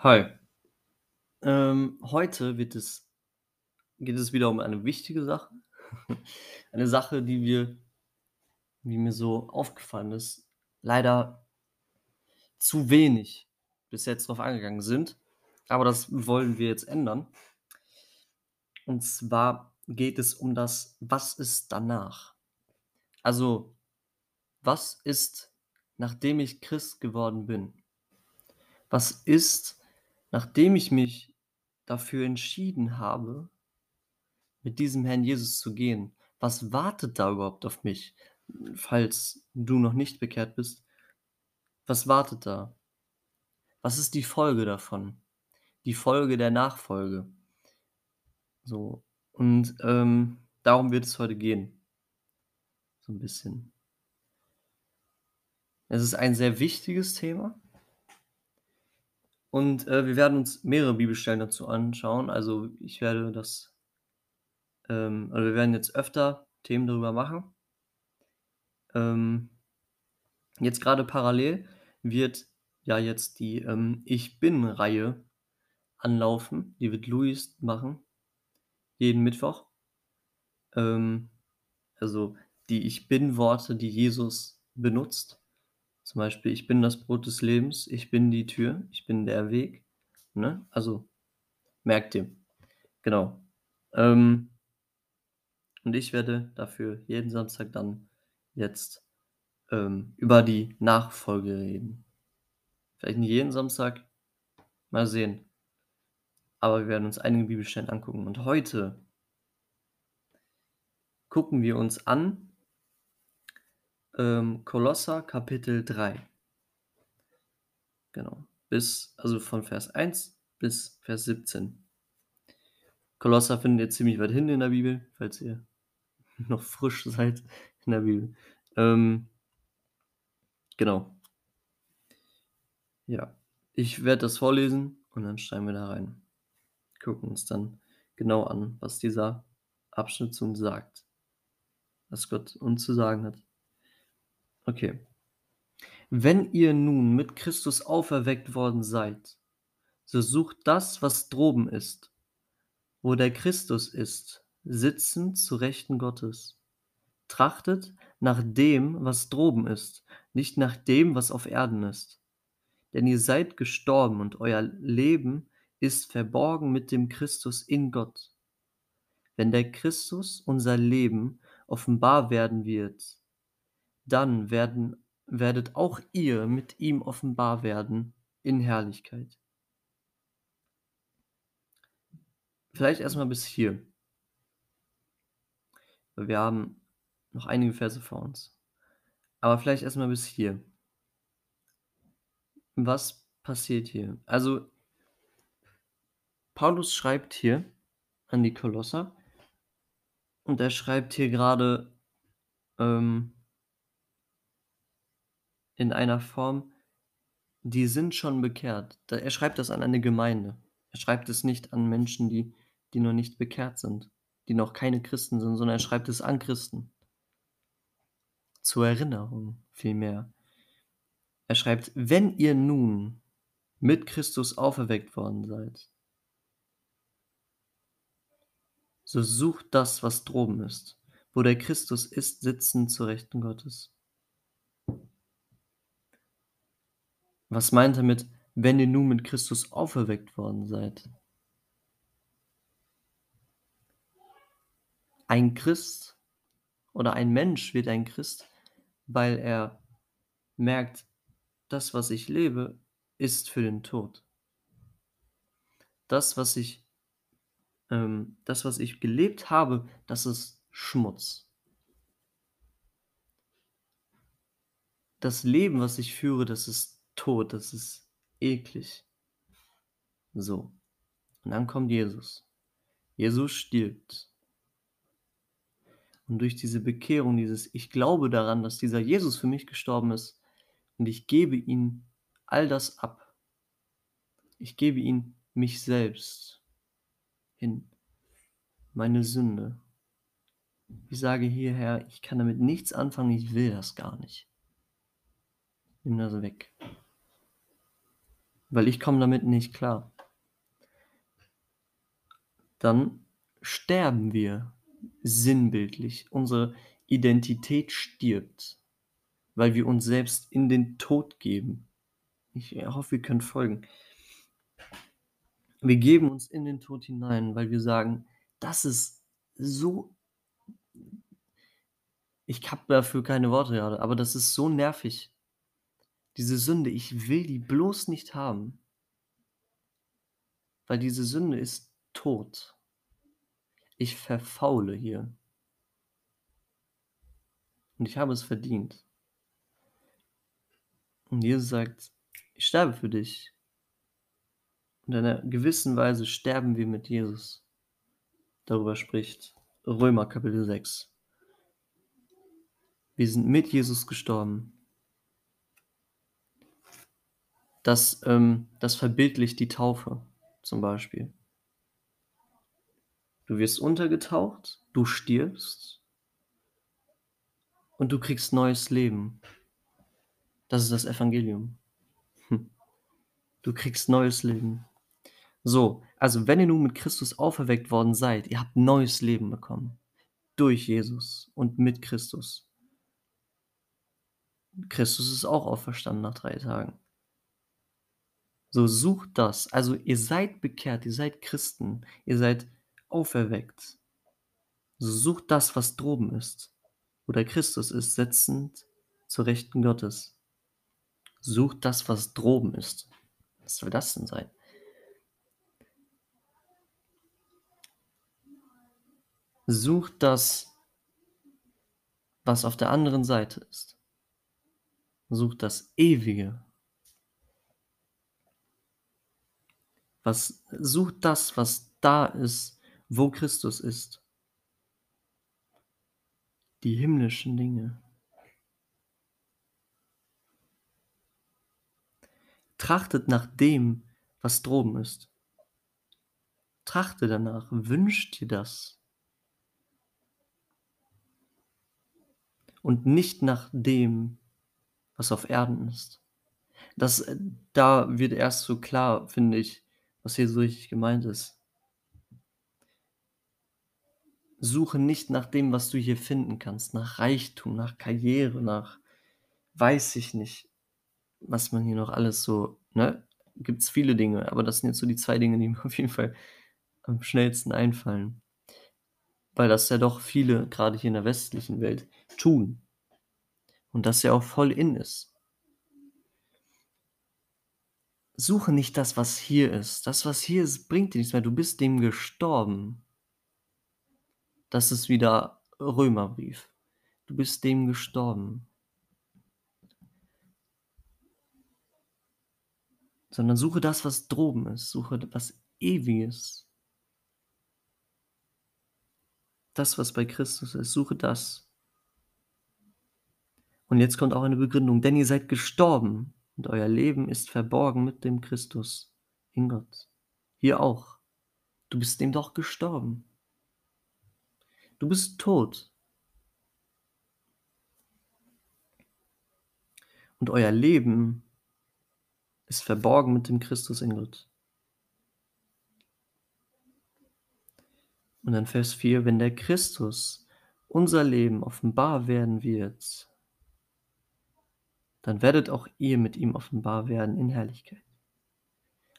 Hi. Ähm, heute wird es geht es wieder um eine wichtige Sache. Eine Sache, die wir die mir so aufgefallen ist, leider zu wenig bis jetzt drauf eingegangen sind, aber das wollen wir jetzt ändern. Und zwar geht es um das: Was ist danach? Also, was ist, nachdem ich Christ geworden bin? Was ist, nachdem ich mich dafür entschieden habe, mit diesem Herrn Jesus zu gehen? Was wartet da überhaupt auf mich, falls du noch nicht bekehrt bist? Was wartet da? Was ist die Folge davon? Die Folge der Nachfolge. So, und, ähm, darum wird es heute gehen. So 'n bisschen. Es ist ein sehr wichtiges Thema. Und, äh, wir werden uns mehrere Bibelstellen dazu anschauen. Also, ich werde das ähm, oder wir werden jetzt öfter Themen darüber machen. Ähm, jetzt grade parallel wird ja jetzt die, ähm, „Ich-Bin“-Reihe anlaufen. Die wird Luis machen, jeden Mittwoch. Ähm, also, die „Ich-Bin“-Worte, die Jesus benutzt. Zum Beispiel: „Ich bin das Brot des Lebens, ich bin die Tür, ich bin der Weg“, ne? Also, merk dir. Genau. Ähm und ich werde dafür jeden Samstag dann jetzt, ähm, über die Nachfolge reden. Vielleicht nicht jeden Samstag, mal sehen. Aber wir werden uns einige Bibelstellen angucken. Und heute gucken wir uns an ähm, Kolosser Kapitel 3. Genau. Bis also, von Vers 1 bis Vers 17. Kolosser findet ihr ziemlich weit hinten in der Bibel, falls ihr noch frisch seid in der Bibel. Ähm genau. Ja, ich werde das vorlesen und dann steigen wir da rein. Gucken uns dann genau an, was dieser Abschnitt zu uns sagt. Was Gott uns zu sagen hat. Okay. „Wenn ihr nun mit Christus auferweckt worden seid, so sucht das, was droben ist, wo der Christus ist, sitzend zu Rechten Gottes. Trachtet nach dem, was droben ist, nicht nach dem, was auf Erden ist. Denn ihr seid gestorben und euer Leben ist verborgen mit dem Christus in Gott. Wenn der Christus, unser Leben, offenbar werden wird, dann werden werdet auch ihr mit ihm offenbar werden in Herrlichkeit.“ Vielleicht erst mal bis hier. Wir haben noch einige Verse vor uns. Aber vielleicht erst mal bis hier. Was passiert hier? Also Paulus schreibt hier an die Kolosser und er schreibt hier grade, ähm in einer Form, die sind schon bekehrt. Er schreibt das an eine Gemeinde. Er schreibt es nicht an Menschen, die die noch nicht bekehrt sind, die noch keine Christen sind, sondern er schreibt es an Christen. Zur Erinnerung vielmehr. Er schreibt: „Wenn ihr nun mit Christus auferweckt worden seid“ „so sucht das, was droben ist, wo der Christus ist, sitzend zur Rechten Gottes.“ Was meint er mit: „Wenn ihr nun mit Christus auferweckt worden seid?“ Ein Christ oder ein Mensch wird ein Christ, weil er merkt: „Das, was ich lebe, ist für den Tod.“ Das, was ich ähm, das, was ich gelebt habe, das ist Schmutz. Das Leben, was ich führe, das ist tot, das ist eklig. So. Und dann kommt Jesus. Jesus stirbt. Und durch diese Bekehrung, dieses: „Ich glaube daran, dass dieser Jesus für mich gestorben ist und ich gebe ihm all das ab.“ Ich gebe ihm mich selbst hin, meine Sünde. Ich sage hier: „Herr, ich kann damit nichts anfangen, ich will das gar nicht.“ Nimm das weg. Weil ich komme damit nicht klar. Dann sterben wir sinnbildlich. Unsere Identität stirbt, weil wir uns selbst in den Tod geben. Ich hoffe, ihr könnt folgen. Wir geben uns in den Tod hinein, weil wir sagen, das ist so ich habe dafür keine Worte gerade, aber das ist so nervig. Diese Sünde, ich will die bloß nicht haben. Weil diese Sünde ist tot. Ich verfaule hier. Und ich habe es verdient. Und Jesus sagt, ich sterbe für dich. Und in einer gewissen Weise sterben wir mit Jesus. Darüber spricht Römer Kapitel 6. Wir sind mit Jesus gestorben. Das, ähm, das verbildlicht die Taufe zum Beispiel. Du wirst untergetaucht, du stirbst und du kriegst neues Leben. Das ist das Evangelium. Hm. Du kriegst neues Leben. So, also wenn ihr nun mit Christus auferweckt worden seid, ihr habt neues Leben bekommen. Durch Jesus und mit Christus. Christus ist auch auferstanden nach drei Tagen. So sucht das. Also ihr seid bekehrt, ihr seid Christen, ihr seid auferweckt. So sucht das, was droben ist, wo der Christus ist, setzend zur Rechten Gottes. Sucht das, was droben ist. Was soll das denn sein? Sucht das, was auf der anderen Seite ist. Sucht das Ewige. Was sucht das, was da ist, wo Christus ist. Die himmlischen Dinge. Trachtet nach dem, was droben ist. Trachte danach, wünscht dir das. Und nicht nach dem, was auf Erden ist. Das, da wird erst so klar, finde ich, was hier so richtig gemeint ist. Suche nicht nach dem, was du hier finden kannst, nach Reichtum, nach Karriere, nach weiß ich nicht, was man hier noch alles so, ne? Gibt es viele Dinge, aber das sind jetzt so die zwei Dinge, die mir auf jeden Fall am schnellsten einfallen. Weil das ja doch viele, gerade hier in der westlichen Welt, tun. Und das ja auch voll in ist. Suche nicht das, was hier ist. Das, was hier ist, bringt dir nichts mehr. Du bist dem gestorben. Das ist wieder Römerbrief. Du bist dem gestorben. Sondern suche das, was droben ist. Suche was Ewiges. Das, was bei Christus ist. Suche das. Und jetzt kommt auch eine Begründung, denn ihr seid gestorben und euer Leben ist verborgen mit dem Christus in Gott. Hier auch. Du bist dem doch gestorben. Du bist tot. Und euer Leben ist verborgen mit dem Christus in Gott. Und dann Vers 4, wenn der Christus unser Leben offenbar werden wird, dann werdet auch ihr mit ihm offenbar werden in Herrlichkeit.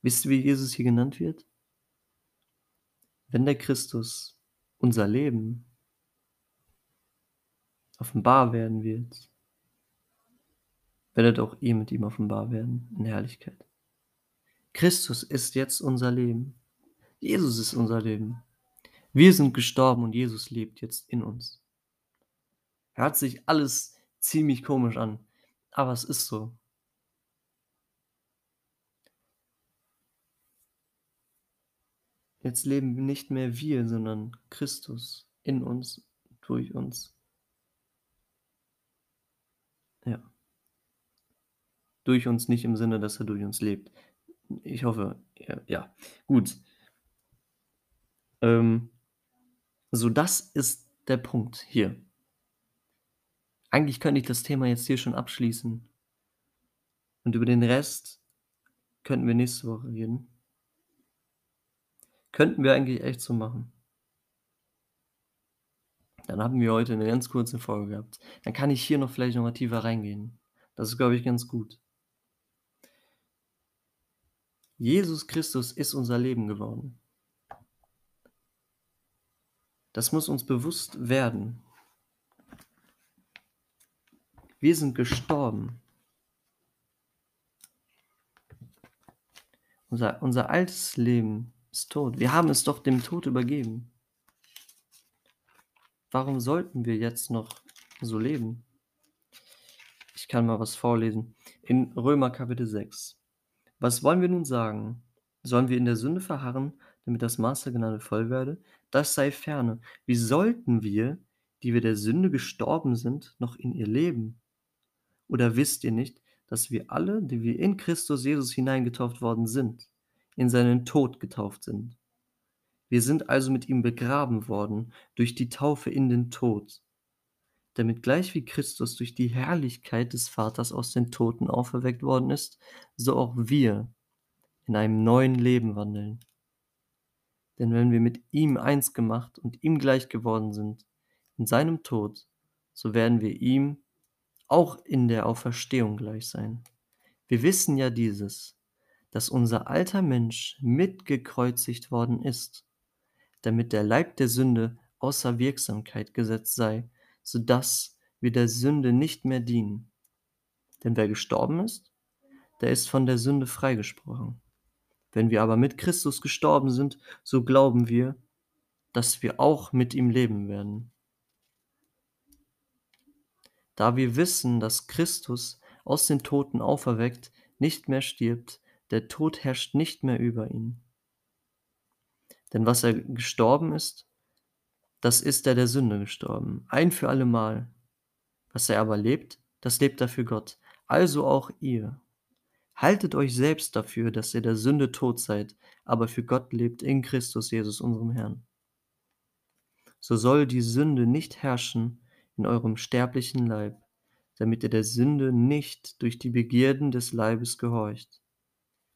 Wisst ihr, wie Jesus hier genannt wird? Wenn der Christus unser Leben offenbar werden wird, werdet auch ihr mit ihm offenbar werden in Herrlichkeit. Christus ist jetzt unser Leben. Jesus ist unser Leben. Wir sind gestorben und Jesus lebt jetzt in uns. Hört sich alles ziemlich komisch an. Aber es ist so. Jetzt leben nicht mehr wir, sondern Christus in uns, durch uns. Ja. Durch uns nicht im Sinne, dass er durch uns lebt. Ich hoffe, ja, ja. gut. Ähm, so, das ist der Punkt hier. Eigentlich könnte ich das Thema jetzt hier schon abschließen und über den Rest Könnten wir nächste Woche reden. Könnten wir eigentlich echt so machen. Dann haben wir heute 'ne ganz kurze Folge gehabt. Dann kann ich hier noch vielleicht noch mal tiefer reingehen. Das ist, glaube ich, ganz gut. Jesus Christus ist unser Leben geworden. Das muss uns bewusst werden. Wir sind gestorben. Unser unser altes Leben ist tot. Wir haben es doch dem Tod übergeben. Warum sollten wir jetzt noch so leben? Ich kann mal was vorlesen. In Römer Kapitel 6. Was wollen wir nun sagen? Sollen wir in der Sünde verharren, damit das Maß der Gnade voll werde? Das sei ferne. Wie sollten wir, die wir der Sünde gestorben sind, noch in ihr leben? Oder wisst ihr nicht, dass wir alle, die wir in Christus Jesus hineingetauft worden sind, in seinen Tod getauft sind? Wir sind also mit ihm begraben worden durch die Taufe in den Tod, damit gleich wie Christus durch die Herrlichkeit des Vaters aus den Toten auferweckt worden ist, so auch wir in einem neuen Leben wandeln. Denn wenn wir mit ihm eins gemacht und ihm gleich geworden sind, in seinem Tod, so werden wir ihm auch in der Auferstehung gleich sein. Wir wissen ja dieses, dass unser alter Mensch mitgekreuzigt worden ist, damit der Leib der Sünde außer Wirksamkeit gesetzt sei, so dass wir der Sünde nicht mehr dienen. Denn wer gestorben ist, der ist von der Sünde freigesprochen. Wenn wir aber mit Christus gestorben sind, so glauben wir, dass wir auch mit ihm leben werden. Da wir wissen, dass Christus aus den Toten auferweckt nicht mehr stirbt, der Tod herrscht nicht mehr über ihn. Denn was er gestorben ist, das ist er der Sünde gestorben, ein für allemal. Was er aber lebt, das lebt er für Gott. Also auch ihr. Haltet euch selbst dafür, dass ihr der Sünde tot seid, aber für Gott lebt in Christus Jesus, unserem Herrn. So soll die Sünde nicht herrschen in eurem sterblichen Leib, damit ihr der Sünde nicht durch die Begierden des Leibes gehorcht.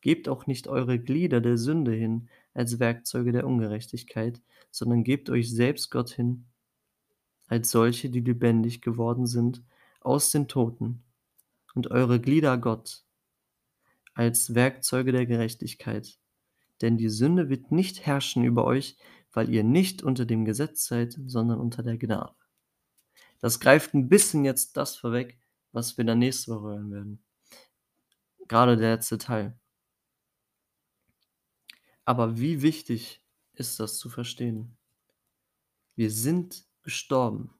Gebt auch nicht eure Glieder der Sünde hin als Werkzeuge der Ungerechtigkeit, sondern gebt euch selbst Gott hin, als solche, die lebendig geworden sind aus den Toten, und eure Glieder Gott, als Werkzeuge der Gerechtigkeit. Denn die Sünde wird nicht herrschen über euch, weil ihr nicht unter dem Gesetz seid, sondern unter der Gnade. Das greift ein bisschen jetzt das vorweg, was wir dann nächste Woche hören werden. Gerade der letzte Teil. Aber wie wichtig ist das zu verstehen? Wir sind gestorben.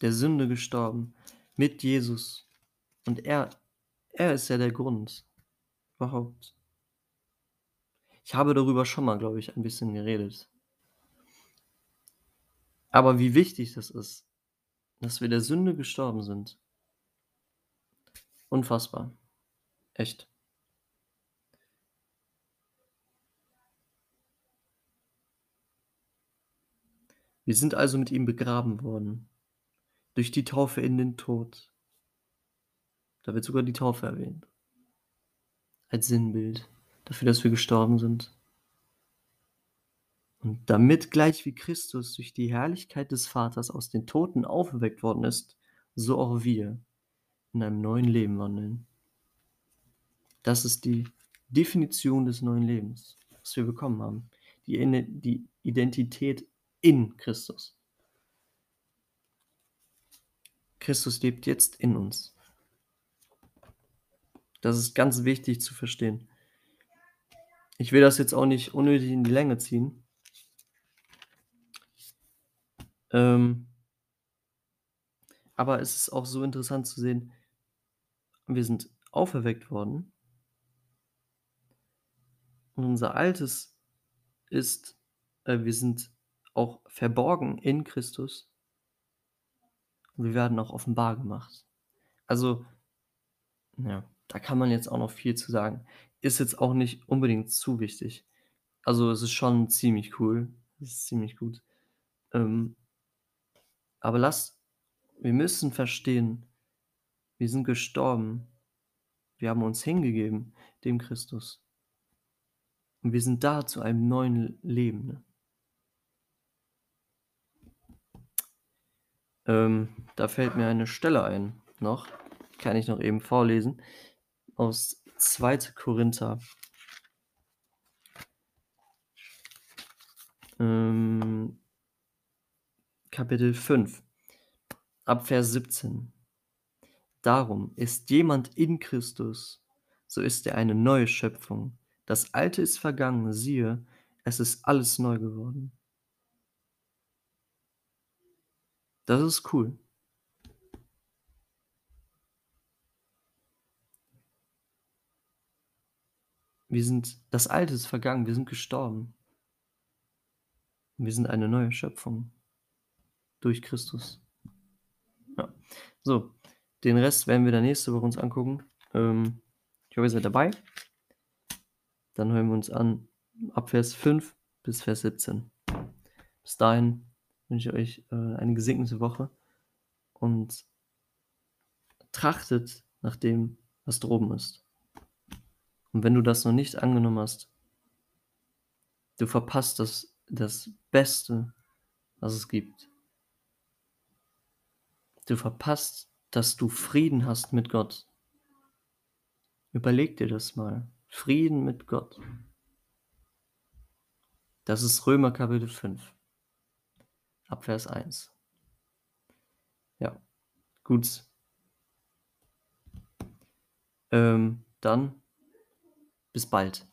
Der Sünde gestorben mit Jesus. Und er, er ist ja der Grund überhaupt. Ich habe darüber schon mal, glaube ich, ein bisschen geredet. Aber wie wichtig das ist, dass wir der Sünde gestorben sind. Unfassbar. Echt. Wir sind also mit ihm begraben worden, durch die Taufe in den Tod. Da wird sogar die Taufe erwähnt. Als Sinnbild dafür, dass wir gestorben sind. Und damit gleich wie Christus durch die Herrlichkeit des Vaters aus den Toten auferweckt worden ist, so auch wir in einem neuen Leben wandeln. Das ist die Definition des neuen Lebens, was wir bekommen haben. Die, die Identität in Christus. Christus lebt jetzt in uns. Das ist ganz wichtig zu verstehen. Ich will das jetzt auch nicht unnötig in die Länge ziehen. Ähm, aber es ist auch so interessant zu sehen, wir sind auferweckt worden. Und unser Altes ist, äh, wir sind auch verborgen in Christus. Und wir werden auch offenbar gemacht. Also, ja. Da kann man jetzt auch noch viel zu sagen. Ist jetzt auch nicht unbedingt zu wichtig. Also, es ist schon ziemlich cool. Es ist ziemlich gut. Ähm aber lasst wir müssen verstehen, wir sind gestorben Wir haben uns hingegeben dem Christus. Und wir sind da zu einem neuen Leben, ne? Ähm, da fällt mir eine Stelle ein noch, kann ich noch eben vorlesen, aus 2. Korinther. Ähm, Kapitel 5, ab Vers 17. Darum ist jemand in Christus, so ist er eine neue Schöpfung. Das Alte ist vergangen, siehe, es ist alles neu geworden. Das ist cool. Wir sind das Alte ist vergangen, wir sind gestorben. Wir sind eine neue Schöpfung durch Christus. Ja. So, den Rest werden wir dann nächste Woche uns angucken. Ähm, ich hoffe, ihr seid dabei. Dann hören wir uns an ab Vers 5 bis Vers 17. Bis dahin wünsche ich euch äh, eine gesegnete Woche und trachtet nach dem, was droben ist. Und wenn du das noch nicht angenommen hast, du verpasst das, das Beste, was es gibt. Du verpasst, dass du Frieden hast mit Gott. Überleg dir das mal. Frieden mit Gott. Das ist Römer Kapitel 5. Ab Vers 1. Ja, gut. Ähm, dann bis bald.